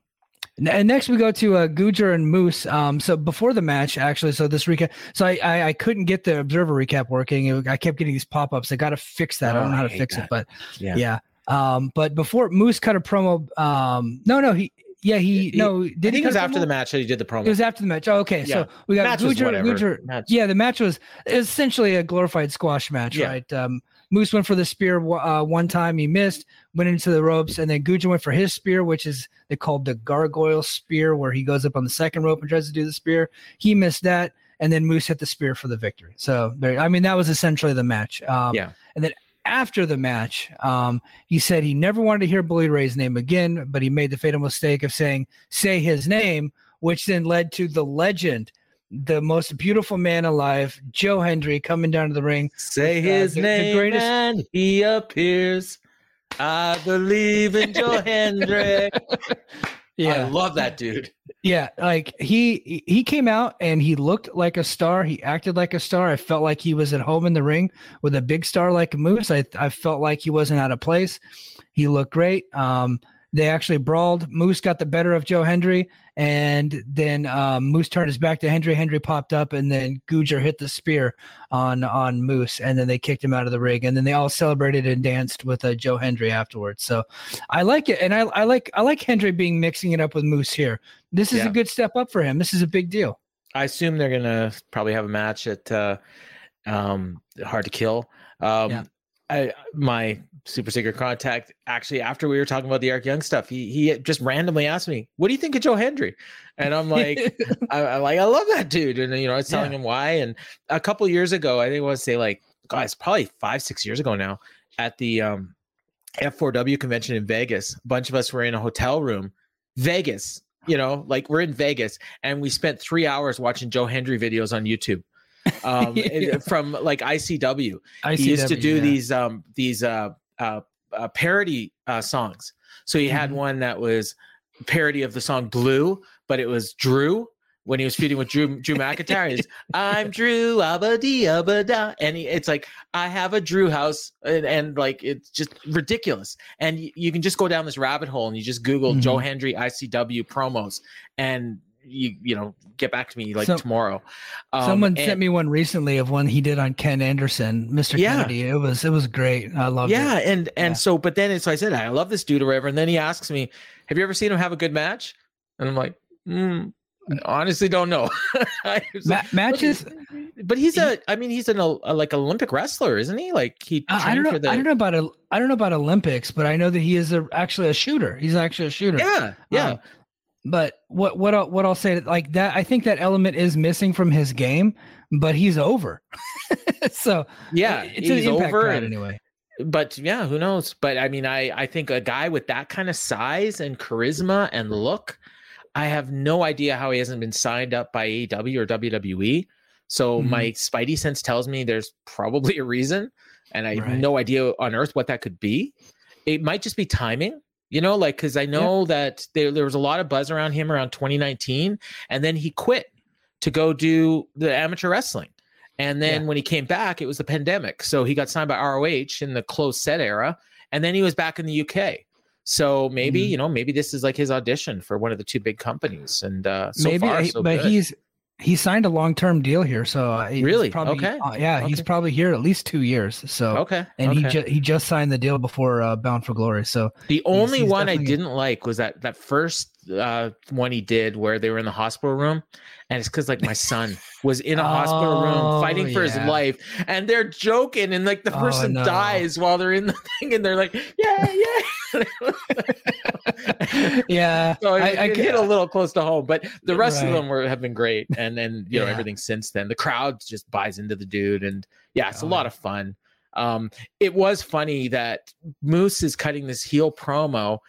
and next we go to uh, Gujar and Moose. Um, so before the match, actually, so this recap, so I, I, I couldn't get the Observer recap working. I kept getting these pop ups. I got to fix that. Oh, I don't know how to fix that. it, but yeah. yeah. Um, but before Moose cut a promo, um, no, no, he yeah, he, he no. Did I think it was after the match that he did the promo. It was after the match. Oh, okay, yeah. so we got Gujar, Gujar. Yeah, the match was essentially a glorified squash match, yeah. right? Um, Moose went for the spear uh, one time, he missed, went into the ropes, and then Gujar went for his spear, which is they called the gargoyle spear, where he goes up on the second rope and tries to do the spear. He missed that, and then Moose hit the spear for the victory. So, I mean, that was essentially the match. Um, yeah. And then after the match, um, he said he never wanted to hear Bully Ray's name again, but he made the fatal mistake of saying, say his name, which then led to the legend, the most beautiful man alive, Joe Hendry, coming down to the ring. Say with, uh, his the, name, the greatest, and he appears. I believe in Joe [LAUGHS] Hendry. Yeah, I love that dude. [LAUGHS] Yeah, like he he came out and he looked like a star. He acted like a star. I felt like he was at home in the ring with a big star like Moose. I I felt like he wasn't out of place. He looked great. Um, they actually brawled. Moose got the better of Joe Hendry, and then um, Moose turned his back to Hendry. Hendry popped up, and then Gujar hit the spear on on Moose, and then they kicked him out of the ring. And then they all celebrated and danced with uh, Joe Hendry afterwards. So I like it, and I, I like I like Hendry being mixing it up with Moose here. This is yeah. a good step up for him. This is a big deal. I assume they're gonna probably have a match at uh, um, Hard to Kill. Um, yeah. I my super secret contact actually after we were talking about the Eric Young stuff, he he just randomly asked me, "What do you think of Joe Hendry?" And I'm like, [LAUGHS] I, am like, I love that dude, and you know, I was telling yeah. him why. And a couple years ago, I think I want to say like, guys, probably five six years ago now, at the um, F4W convention in Vegas, a bunch of us were in a hotel room, Vegas. You know, like we're in Vegas, and we spent three hours watching Joe Hendry videos on YouTube [LAUGHS] um, yeah. from like ICW. ICW. He used to do yeah. these um, these uh, uh, uh, parody uh, songs. So he mm-hmm. had one that was parody of the song Blue, but it was Drew when he was feuding with Drew Drew McIntyre. He's I'm Drew Abadi Abada, and he, it's like I have a Drew house, and, and like it's just ridiculous. And you, you, can just go down this rabbit hole and you just Google mm-hmm. Joe Hendry ICW promos, and you you know get back to me like so, tomorrow. Um, someone and, sent me one recently of one he did on Ken Anderson, Mr. Yeah, Kennedy. It was it was great. I love yeah, it. and and yeah. so but then so I said I love this dude or whatever, and then he asks me, "Have you ever seen him have a good match?" And I'm like, mm, honestly don't know. [LAUGHS] Ma- matches, but he's a. I mean, he's an a, like Olympic wrestler, isn't he? Like he. Uh, I don't know. The, I don't know about a. I don't know about Olympics, but I know that he is a, actually a shooter. He's actually a shooter. Yeah, yeah. Um, but what what I'll, what I'll say like that I think that element is missing from his game, but he's over. [LAUGHS] so yeah, it's he's over and, anyway. But yeah, who knows? But I mean, I I think a guy with that kind of size and charisma and look, I have no idea how he hasn't been signed up by AEW or WWE. So mm-hmm. my spidey sense tells me there's probably a reason, and I right. have no idea on earth what that could be. It might just be timing you know, like because I know yeah. that there, there was a lot of buzz around him around 2019, and then he quit to go do the amateur wrestling. And then yeah. when he came back, it was the pandemic. So he got signed by ROH in the closed set era. And then he was back in the UK. So maybe, mm-hmm. you know, maybe this is like his audition for one of the two big companies. And uh, so maybe, far, so but good. he's he signed a long term deal here, so uh, really, probably, okay, uh, yeah, okay. he's probably here at least two years. So okay, and okay. he just he just signed the deal before uh, Bound for Glory. So the only he's, he's one I didn't like was that that first uh, one he did where they were in the hospital room, and it's because like my son [LAUGHS] was in a oh, hospital room oh, fighting for yeah. his life, and they're joking, and like the oh, person oh, no. dies while they're in the [LAUGHS] thing, and they're like, yeah, yeah, [LAUGHS] yeah. So I, I, hit a little close to home, but the rest right. of them were have been great, and then you know yeah. everything since then. The crowd just buys into the dude, and yeah, it's a oh, lot of fun. Um, it was funny that Moose is cutting this heel promo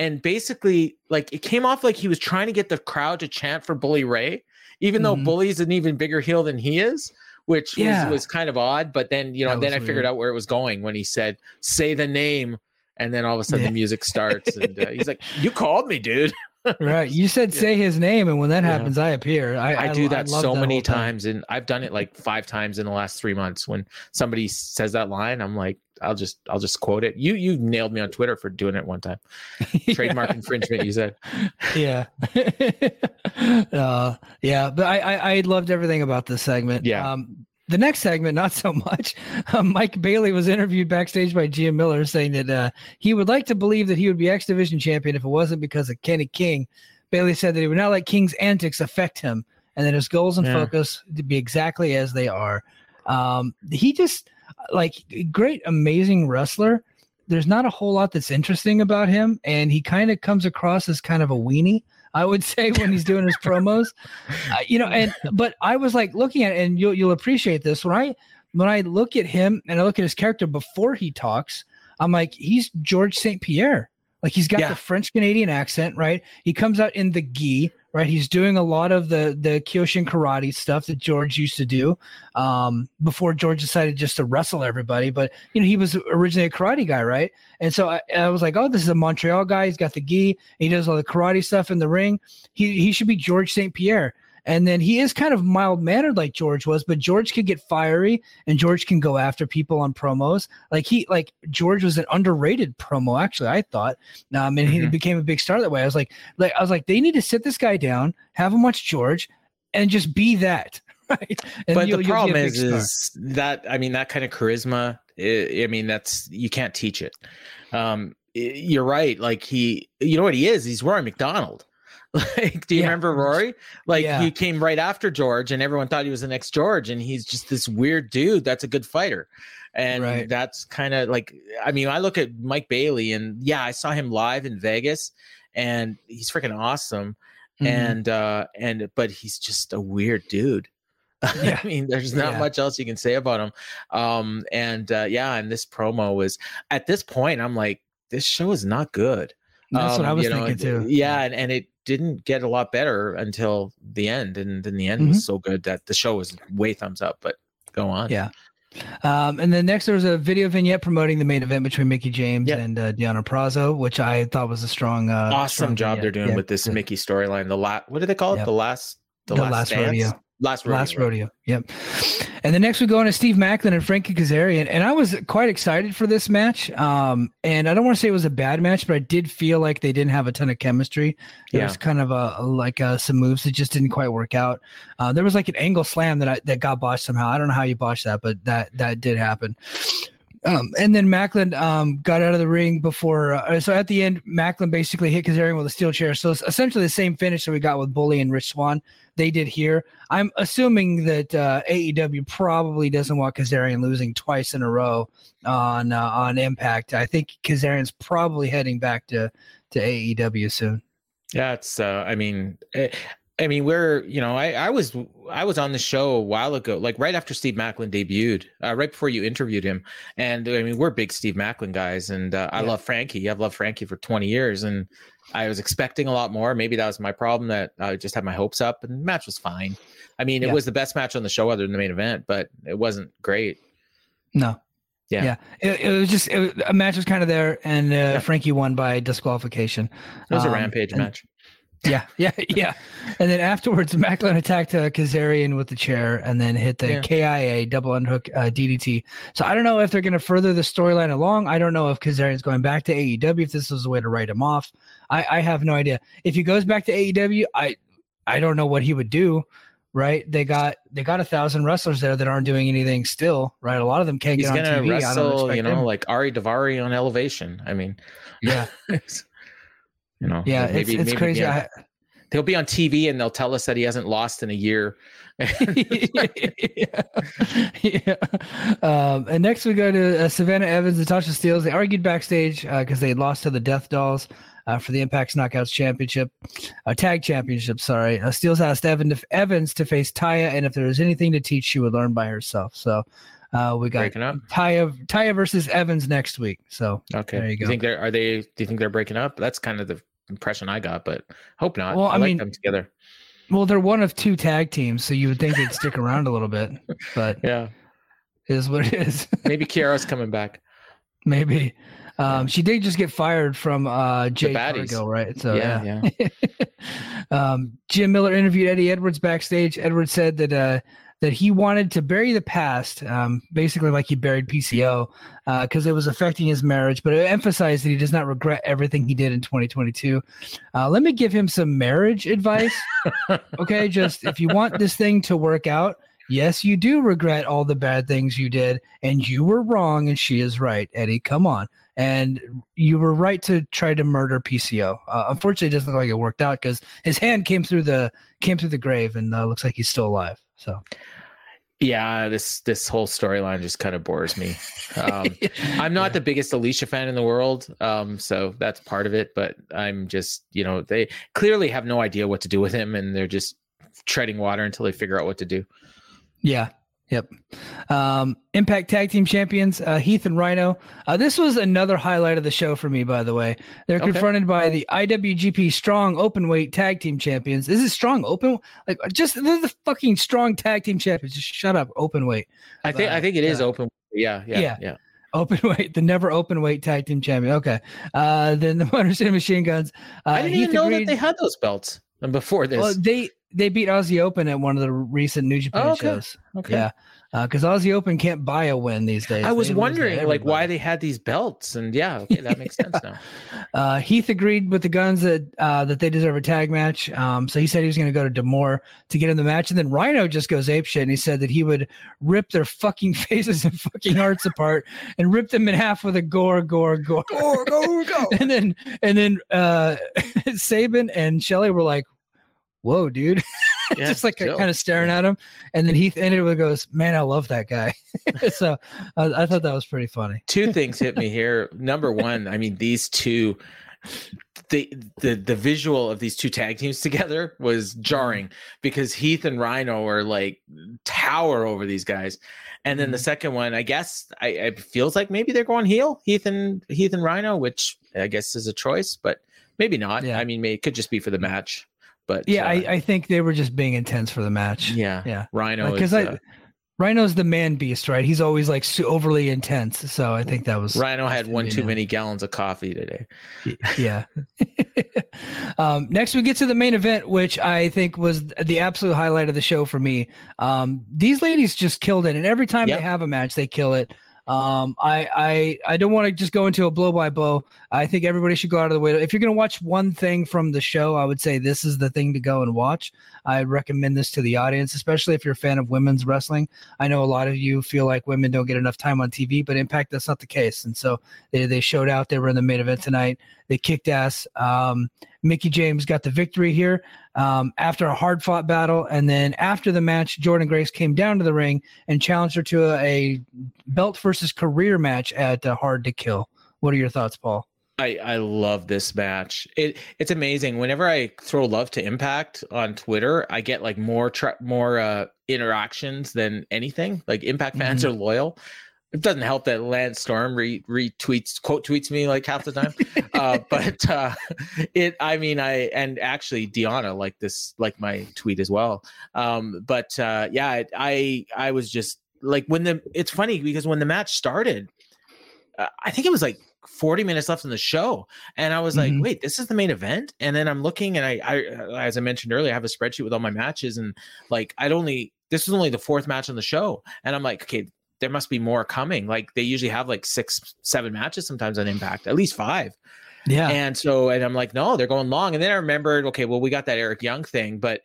and basically like it came off like he was trying to get the crowd to chant for Bully Ray, even mm-hmm. though Bully's an even bigger heel than he is, which yeah. was, was kind of odd. But then you know, that then I weird. figured out where it was going when he said, "Say the name," and then all of a sudden the music starts, and uh, he's like, "You called me, dude." Right. You said say his name, and when that yeah. happens, I appear. I, I, I do that I so that many times, and I've done it like five times in the last three months. When somebody says that line, I'm like, I'll just I'll just quote it. You you nailed me on Twitter for doing it one time. [LAUGHS] Trademark infringement, you said. Yeah. [LAUGHS] uh, yeah, but I, I, I loved everything about this segment. Yeah. Um, the next segment, not so much. [LAUGHS] Um, Mike Bailey was interviewed backstage by Gia Miller, saying that uh, he would like to believe that he would be X Division champion if it wasn't because of Kenny King. Bailey said that he would not let King's antics affect him, and that his goals and yeah. focus to be exactly as they are. Um, he just like great, amazing wrestler. There's not a whole lot that's interesting about him, and he kind of comes across as kind of a weenie. I would say when he's doing his promos, [LAUGHS] uh, you know. And but I was like looking at, it, and you'll you'll appreciate this when I when I look at him and I look at his character before he talks. I'm like, he's George St. Pierre. Like he's got yeah. the French Canadian accent, right? He comes out in the gi, right? He's doing a lot of the the Kyokushin karate stuff that George used to do um, before George decided just to wrestle everybody. But you know, he was originally a karate guy, right? And so I, I was like, oh, this is a Montreal guy. He's got the gi. He does all the karate stuff in the ring. He he should be George St. Pierre. And then he is kind of mild mannered like George was, but George could get fiery and George can go after people on promos. Like he, like George was an underrated promo, actually, I thought. Um, and mm-hmm. he became a big star that way. I was like, like, I was like, they need to sit this guy down, have him watch George, and just be that. [LAUGHS] Right. And but the problem is, is that, I mean, that kind of charisma, I, mean, that's, you can't teach it. Um, you're right. Like he, you know what he is? He's Rory MacDonald. [LAUGHS] Like, do you yeah. remember Rory? Like, yeah. he came right after George, and everyone thought he was the next George, and he's just this weird dude that's a good fighter. And right. that's kind of like, I mean, I look at Mike Bailey, and yeah, I saw him live in Vegas, and he's freaking awesome. Mm-hmm. And, uh, and, but he's just a weird dude. [LAUGHS] Yeah. I mean, there's not yeah. much else you can say about him. Um, and uh, yeah, and this promo was at this point, I'm like, this show is not good. That's um, what I was thinking know, too. Yeah, and, and it didn't get a lot better until the end, and then the end mm-hmm. was so good that the show was way thumbs up. But go on. Yeah. Um, and then next there was a video vignette promoting the main event between Mickie James yep. and uh, Deonna Purrazzo, which I thought was a strong, uh, awesome strong job vignette. they're doing with this Mickie storyline. The last, what do they call it? The last, the, the last, last rodeo. Last rodeo. Last rodeo. Yep. And the next we go on to Steve Maclin and Frankie Kazarian. And I was quite excited for this match. Um, and I don't want to say it was a bad match, but I did feel like they didn't have a ton of chemistry. There yeah. was kind of a, like uh, some moves that just didn't quite work out. Uh, there was like an angle slam that I, that got botched somehow. I don't know how you botched that, but that that did happen. Um, and then Maclin um, got out of the ring before. Uh, so at the end, Maclin basically hit Kazarian with a steel chair. So it's essentially the same finish that we got with Bully and Rich Swann. They did here. I'm assuming that uh, AEW probably doesn't want Kazarian losing twice in a row on uh, on Impact. I think Kazarian's probably heading back to to AEW soon. Yeah, it's. Uh, I mean, eh, I mean, we're you know, I, I was I was on the show a while ago, like right after Steve Maclin debuted, uh, right before you interviewed him, and I mean, we're big Steve Maclin guys, and uh, I love Frankie. I've loved Frankie for twenty years, and I was expecting a lot more. Maybe that was my problem that I just had my hopes up, and the match was fine. I mean, it yeah. was the best match on the show other than the main event, but it wasn't great. No. Yeah. Yeah. It, it was just it, a match was kind of there, and uh, yeah. Frankie won by disqualification. It was um, a rampage match. Yeah, yeah, [LAUGHS] yeah. And then afterwards, Maclin attacked uh, Kazarian with the chair and then hit the yeah. KIA double unhook uh, DDT. So I don't know if they're going to further the storyline along. I don't know if Kazarian's going back to AEW, if this is a way to write him off. I, I have no idea. If he goes back to AEW, I I don't know what he would do. Right? They got they got a thousand wrestlers there that aren't doing anything still. Right? A lot of them can't He's get on TV. Wrestle, you know, him. like Ari Daivari on Elevation. I mean, yeah. [LAUGHS] You know, yeah, maybe, it's, it's maybe, crazy. Yeah. I, he'll be on TV and they'll tell us that he hasn't lost in a year. yeah. [LAUGHS] yeah. Um, and next we go to uh, Savannah Evans and Tasha Steelz. They argued backstage because uh, they lost to the Death Dollz uh, for the Impact's Knockouts Championship, uh, Tag Championship. Sorry, uh, Steelz asked Evan to, Evans to face Taya, and if there was anything to teach, she would learn by herself. So. Uh, we got breaking Taya Taya versus Evans next week. So okay, there you go. You think they're are they? Do you think they're breaking up? That's kind of the impression I got, but hope not. Well, I, I mean, them together. Well, they're one of two tag teams, so you would think they'd stick around a little bit, but [LAUGHS] yeah, is what it is. [LAUGHS] Maybe Kiera's coming back. Maybe. Um, she did just get fired from uh, Jade Cargill, right? So yeah, yeah. yeah. [LAUGHS] um, Gia Miller interviewed Eddie Edwards backstage. Edwards said that uh, that he wanted to bury the past, um, basically like he buried PCO, because uh, it was affecting his marriage. But it emphasized that he does not regret everything he did in 2022. Uh, let me give him some marriage advice. [LAUGHS] okay, just if you want this thing to work out, yes, you do regret all the bad things you did, and you were wrong, and she is right. Eddie, come on. And you were right to try to murder PCO. Uh, unfortunately, it doesn't look like it worked out because his hand came through the came through the grave, and uh, looks like he's still alive. So yeah, this this whole storyline just kind of bores me. Um, [LAUGHS] I'm not yeah. the biggest Alisha fan in the world, um, so that's part of it. But I'm just, you know, they clearly have no idea what to do with him, and they're just treading water until they figure out what to do. Yeah, Yep. Um, Impact Tag Team Champions, uh, Heath and Rhino. Uh, this was another highlight of the show for me, by the way. They're okay. confronted by the IWGP Strong Openweight Tag Team Champions. This Is Strong Open? Like, just they're the fucking Strong Tag Team Champions. Just shut up, Openweight. I think I think it is Open. Yeah, yeah, yeah. yeah. Open [LAUGHS] weight, the never open weight tag team champion. Okay. Uh, then the [LAUGHS] Motor City Machine Guns. Uh, I didn't Heath even know agreed, that they had those belts before this. Well, they they beat Aussie Open at one of the recent New Japan oh, okay. shows. Okay. Yeah because uh, Aussie Open can't buy a win these days. I was they wondering like why they had these belts, and yeah, okay, that makes sense now. [LAUGHS] Uh, Heath agreed with the guns that uh, that they deserve a tag match. Um, so he said he was going to go to D'Amore to get in the match, and then Rhino just goes ape shit, and he said that he would rip their fucking [LAUGHS] faces and fucking hearts apart and rip them in half with a gore, gore, gore, gore, gore, gore. [LAUGHS] and then and then uh, Sabin and Shelley were like, "Whoa, dude." [LAUGHS] yeah, just like kind of staring at him. And then Heath ended with goes, "Man, I love that guy." [LAUGHS] so I, I thought that was pretty funny. Two things hit me here. Number [LAUGHS] one, I mean, these two the the the visual of these two tag teams together was jarring because Heath and Rhino are like tower over these guys. And then the mm-hmm. second one, I guess I it feels like maybe they're going heel, Heath and Heath and Rhino, which I guess is a choice, but maybe not. Yeah. I mean, it could just be for the match. But yeah, uh, I, I think they were just being intense for the match. Yeah, yeah. Rhino because I. Uh, Rhino's the man beast, right? He's always like overly intense. So I think that was Rhino had one too many gallons of coffee today. Yeah. [LAUGHS] um, next, we get to the main event, which I think was the absolute highlight of the show for me. Um, these ladies just killed it, and every time yep. they have a match, they kill it. Um, I I I don't want to just go into a blow by blow. I think everybody should go out of the way. If you're going to watch one thing from the show, I would say this is the thing to go and watch. I recommend this to the audience, especially if you're a fan of women's wrestling. I know a lot of you feel like women don't get enough time on TV, but Impact that's not the case. And so they they showed out. They were in the main event tonight. They kicked ass. Um, Mickie James got the victory here um, after a hard fought battle. And then after the match, Jordynne Grace came down to the ring and challenged her to a, a belt versus career match at uh, Hard to Kill. What are your thoughts, Paul? I, I love this match. It it's amazing. Whenever I throw love to Impact on Twitter, I get like more tra- more uh, interactions than anything. Like Impact fans mm-hmm. are loyal it doesn't help that Lance Storm re- retweets quote tweets me like half the time. uh, [LAUGHS] but uh, it, I mean, I and actually Deonna like this like my tweet as well. Um, but uh, yeah, I I was just like when the it's funny because when the match started, uh, I think it was like 40 minutes left in the show and i was like mm-hmm. wait this is the main event and then i'm looking and I, I as i mentioned earlier i have a spreadsheet with all my matches and like i'd only this is only the fourth match on the show and i'm like okay there must be more coming. Like they usually have like six, seven matches sometimes on Impact, at least five. Yeah. And so, and I'm like, no, they're going long. And then I remembered, okay, well, we got that Eric Young thing, but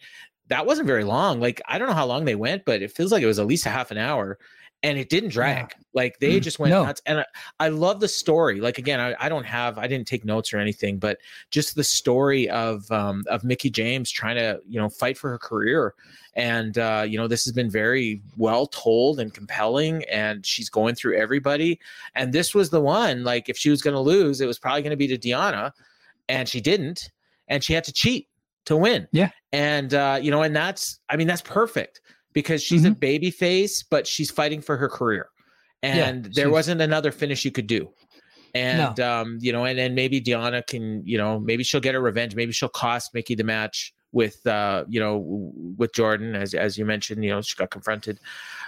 that wasn't very long. Like I don't know how long they went, but it feels like it was at least a half an hour and it didn't drag. Yeah. Like they mm, just went no. nuts. And I, I, love the story. Like again, I, I, don't have, I didn't take notes or anything, but just the story of um, of Mickie James trying to you know fight for her career. And uh, you know this has been very well told and compelling, and she's going through everybody. And this was the one. Like if she was going to lose, it was probably going to be to Deonna, and she didn't, and she had to cheat to win. Yeah. And uh, you know, and that's, I mean, that's perfect because she's mm-hmm. a baby face, but she's fighting for her career. And yeah, there wasn't another finish you could do. And no. um, you know, and then maybe Deonna can, you know, maybe she'll get her revenge. Maybe she'll cost Mickie the match with uh, you know, with Jordynne, as as you mentioned, you know, she got confronted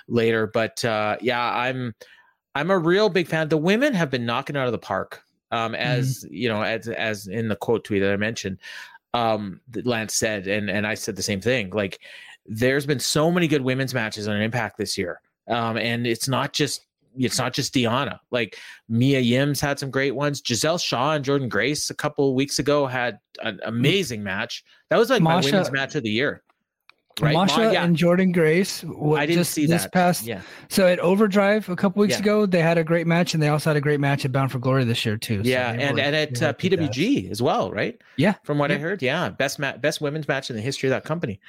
later. But uh yeah, I'm I'm a real big fan. The women have been knocking out of the park. Um, as mm-hmm. you know, as as in the quote tweet that I mentioned, um, Lance said, and and I said the same thing. Like there's been so many good women's matches on Impact this year. Um, and it's not just it's not just Deonna. Like Mia Yim's had some great ones. Gisele Shaw and Jordynne Grace a couple weeks ago had an amazing match. That was like Masha, my women's match of the year. Right? Masha Ma- yeah. and Jordynne Grace. I didn't just see this that. past. Yeah. So at Overdrive a couple weeks yeah. ago, they had a great match, and they also had a great match at Bound for Glory this year too. Yeah, so and were, and at uh, PWG as well, right? Yeah. From what yeah. I heard, yeah, best ma- best women's match in the history of that company.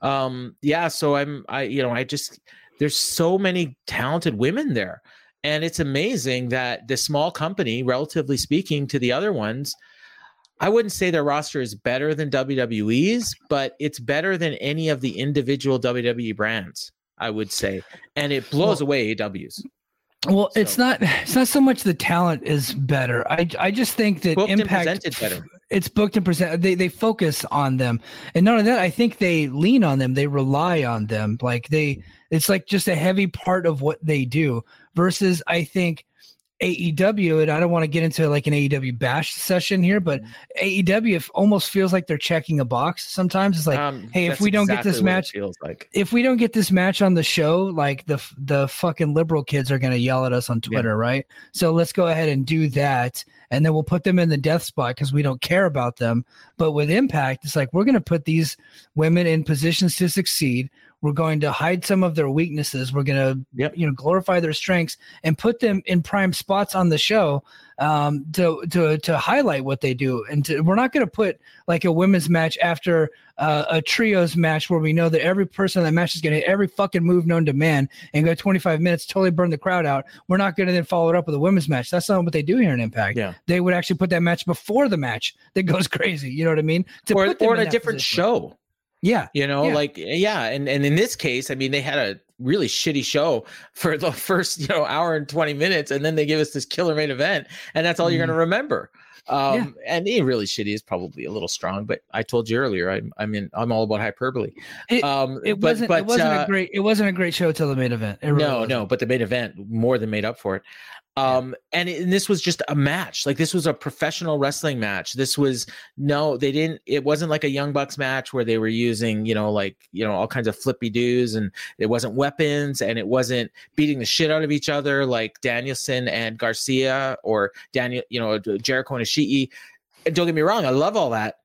Um, yeah. So I'm, I, you know, I just there's so many talented women there, and it's amazing that this small company, relatively speaking to the other ones I wouldn't say their roster is better than WWE's, but it's better than any of the individual WWE brands. I would say, and it blows well, away AW's. Well, so. it's not it's not so much the talent is better. I I just think that booked Impact better. It's booked and presented. They they focus on them, and none of that. I think they lean on them. They rely on them. Like they, it's like just a heavy part of what they do. Versus, I think AEW, and I don't want to get into like an AEW bash session here, but mm-hmm. AEW almost feels like they're checking a box. Sometimes it's like, um, hey, if we don't exactly get this match, feels like if we don't get this match on the show, like the the fucking liberal kids are gonna yell at us on Twitter, yeah. right? So let's go ahead and do that, and then we'll put them in the death spot because we don't care about them. But with Impact, it's like we're gonna put these women in positions to succeed. We're going to hide some of their weaknesses. We're going to, yep. you know, glorify their strengths and put them in prime spots on the show um, to to to highlight what they do. And to, we're not going to put like a women's match after uh, a trios match where we know that every person in that match is going to hit every fucking move known to man and go 25 minutes, totally burn the crowd out. We're not going to then follow it up with a women's match. That's not what they do here in Impact. Yeah, they would actually put that match before the match that goes [LAUGHS] crazy. You know what I mean? To or, or in a different position. show. Yeah. You know, yeah. like yeah, and and in this case, I mean, they had a really shitty show [LAUGHS] for the first, you know, hour and 20 minutes and then they give us this killer main event and that's all mm. you're going to remember. Um yeah. and it really shitty is probably a little strong, but I told you earlier, I I mean, I'm all about hyperbole. It, um it but, wasn't but, it wasn't uh, a great it wasn't a great show till the main event. Really no, wasn't. no, but the main event more than made up for it. Um, and, and this was just a match. Like this was a professional wrestling match. This was no, they didn't. It wasn't like a Young Bucks match where they were using, you know, like you know all kinds of flippy doos, and it wasn't weapons, and it wasn't beating the shit out of each other like Danielson and Garcia or Daniel, you know, Jericho and Ishii. Don't get me wrong, I love all that.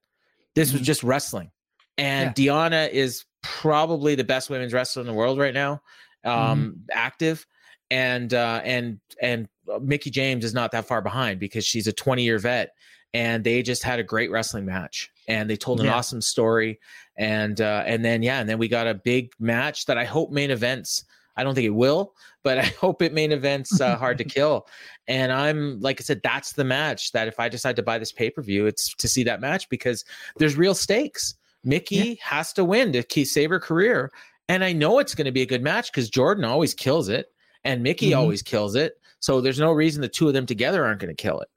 This was mm-hmm. just wrestling, and yeah. Is probably the best women's wrestler in the world right now, um, mm-hmm. active and uh, and and Mickie James is not that far behind because she's a 20 year vet, and they just had a great wrestling match, and they told an yeah. awesome story, and uh, and then yeah, and then we got a big match that I hope main events. I don't think it will, but I hope it main events uh, hard to [LAUGHS] kill. And I'm like I said, that's the match that if I decide to buy this pay per view, it's to see that match because there's real stakes. Mickie yeah. has to win to keep save her career, and I know it's going to be a good match because Jordynne always kills it and Mickie mm-hmm. always kills it. So there's no reason the two of them together aren't going to kill it.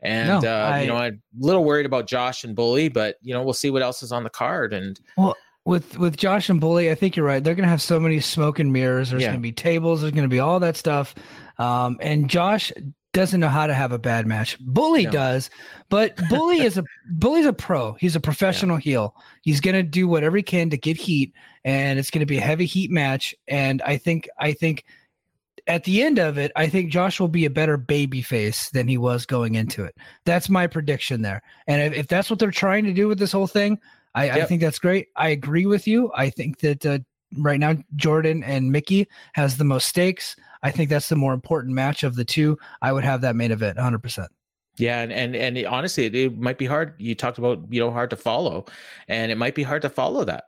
And no, uh, I, you know, I'm a little worried about Josh and Bully, but you know, we'll see what else is on the card. And well, with with Josh and Bully, I think you're right. They're going to have so many smoke and mirrors. There's yeah. going to be tables. There's going to be all that stuff. Um, and Josh doesn't know how to have a bad match. Bully no. does, but [LAUGHS] Bully is a Bully's a pro. He's a professional yeah. heel. He's going to do whatever he can to get heat, and it's going to be a heavy heat match. And I think I think at the end of it, I think Josh will be a better baby face than he was going into it. That's my prediction there. And if, if that's what they're trying to do with this whole thing, I, yep. I think that's great. I agree with you. I think that uh, right now Jordynne and Mickie has the most stakes. I think that's the more important match of the two. I would have that main event 100%. Yeah, and and and honestly, it might be hard. You talked about you know hard to follow, and it might be hard to follow that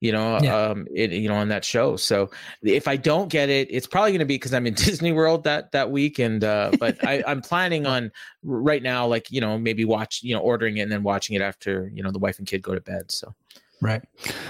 you know, yeah. um, it, you know, on that show. So if I don't get it, it's probably going to be because I'm in [LAUGHS] Disney World that that week, and uh, but I, I'm planning [LAUGHS] on right now, like you know, maybe watch, you know, ordering it and then watching it after you know the wife and kid go to bed. So. Right.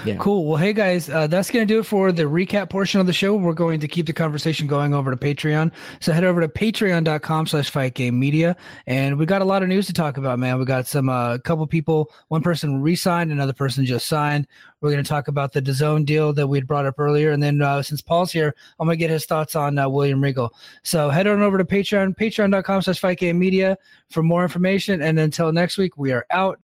Yeah. Cool. Well, hey guys, uh, that's going to do it for the recap portion of the show. We're going to keep the conversation going over to Patreon. So head over to patreon.com slash fight game media. And we got a lot of news to talk about, man. We got some, a uh, couple people, one person re-signed, another person just signed. We're going to talk about the DAZN deal that we'd brought up earlier. And then uh, since Paul's here, I'm going to get his thoughts on uh, William Regal. So head on over to Patreon, patreon.com slash fight media for more information. And until next week, we are out.